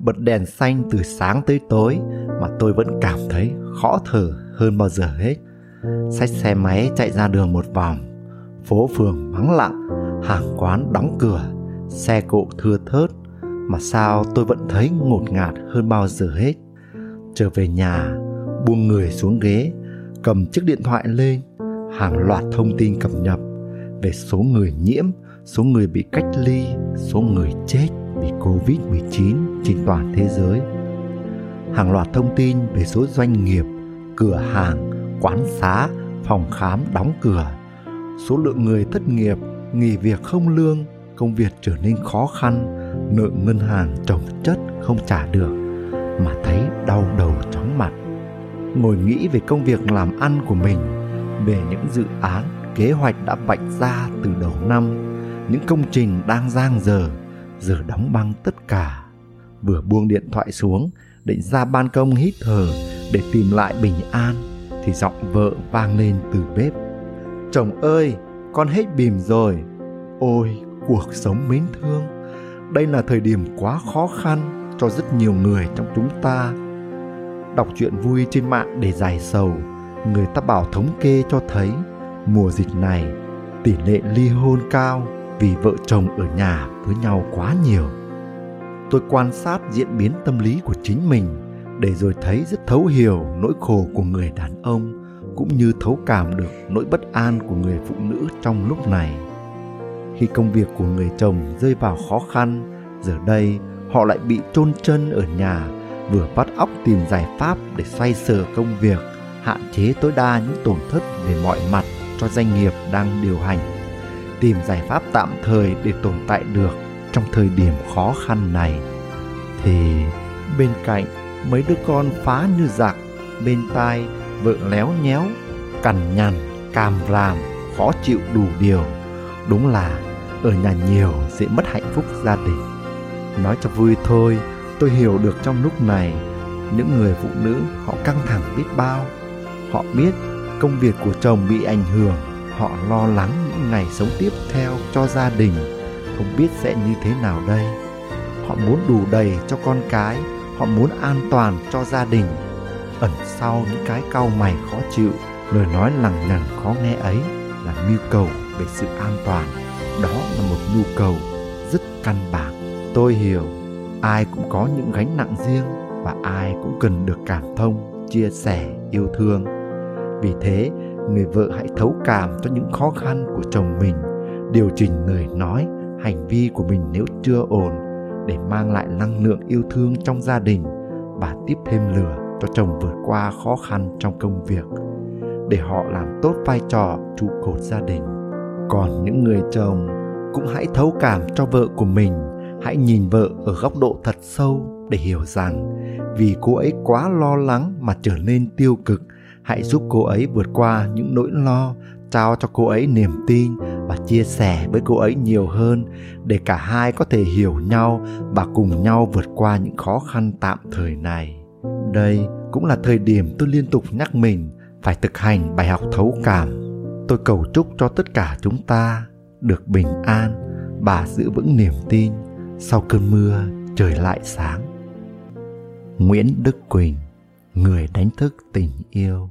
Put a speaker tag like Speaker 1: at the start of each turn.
Speaker 1: bật đèn xanh từ sáng tới tối mà tôi vẫn cảm thấy khó thở hơn bao giờ hết. Xách xe máy chạy ra đường một vòng, phố phường vắng lặng, hàng quán đóng cửa, xe cộ thưa thớt, mà sao tôi vẫn thấy ngột ngạt hơn bao giờ hết. Trở về nhà, buông người xuống ghế, cầm chiếc điện thoại lên, hàng loạt thông tin cập nhật về số người nhiễm, số người bị cách ly, số người chết vì Covid-19 trên toàn thế giới. Hàng loạt thông tin về số doanh nghiệp, cửa hàng, quán xá, phòng khám đóng cửa, số lượng người thất nghiệp, nghỉ việc không lương, công việc trở nên khó khăn, nợ ngân hàng chồng chất không trả được mà thấy đau đầu chóng mặt. Ngồi nghĩ về công việc làm ăn của mình, về những dự án, kế hoạch đã vạch ra từ đầu năm, những công trình đang giang dở giờ đóng băng tất cả. Vừa buông điện thoại xuống, định ra ban công hít thở để tìm lại bình an, thì giọng vợ vang lên từ bếp. Chồng ơi, con hết bìm rồi. Ôi, cuộc sống mến thương. Đây là thời điểm quá khó khăn cho rất nhiều người trong chúng ta. Đọc chuyện vui trên mạng để giải sầu, người ta bảo thống kê cho thấy mùa dịch này, tỷ lệ ly hôn cao vì vợ chồng ở nhà với nhau quá nhiều. Tôi quan sát diễn biến tâm lý của chính mình để rồi thấy rất thấu hiểu nỗi khổ của người đàn ông cũng như thấu cảm được nỗi bất an của người phụ nữ trong lúc này. Khi công việc của người chồng rơi vào khó khăn, giờ đây họ lại bị chôn chân ở nhà, vừa bắt óc tìm giải pháp để xoay sở công việc, hạn chế tối đa những tổn thất về mọi mặt cho doanh nghiệp đang điều hành tìm giải pháp tạm thời để tồn tại được trong thời điểm khó khăn này. Thì bên cạnh mấy đứa con phá như giặc, bên tai vợ léo nhéo, cằn nhằn, càm ràm khó chịu đủ điều, đúng là ở nhà nhiều sẽ mất hạnh phúc gia đình. Nói cho vui thôi, tôi hiểu được trong lúc này, những người phụ nữ họ căng thẳng biết bao. Họ biết công việc của chồng bị ảnh hưởng, họ lo lắng những ngày sống tiếp theo cho gia đình, không biết sẽ như thế nào đây. Họ muốn đủ đầy cho con cái, họ muốn an toàn cho gia đình. Ẩn sau những cái cau mày khó chịu, lời nói lằng nhằng khó nghe ấy là nhu cầu về sự an toàn. Đó là một nhu cầu rất căn bản. Tôi hiểu, ai cũng có những gánh nặng riêng và ai cũng cần được cảm thông, chia sẻ, yêu thương. Vì thế người vợ hãy thấu cảm cho những khó khăn của chồng mình, điều chỉnh lời nói, hành vi của mình nếu chưa ổn để mang lại năng lượng yêu thương trong gia đình và tiếp thêm lửa cho chồng vượt qua khó khăn trong công việc. Để họ làm tốt vai trò trụ cột gia đình. Còn những người chồng cũng hãy thấu cảm cho vợ của mình, hãy nhìn vợ ở góc độ thật sâu để hiểu rằng vì cô ấy quá lo lắng mà trở nên tiêu cực hãy giúp cô ấy vượt qua những nỗi lo, trao cho cô ấy niềm tin và chia sẻ với cô ấy nhiều hơn để cả hai có thể hiểu nhau và cùng nhau vượt qua những khó khăn tạm thời này. Đây cũng là thời điểm tôi liên tục nhắc mình phải thực hành bài học thấu cảm. Tôi cầu chúc cho tất cả chúng ta được bình an và giữ vững niềm tin sau cơn mưa trời lại sáng. Nguyễn đức quỳnh, người đánh thức tình yêu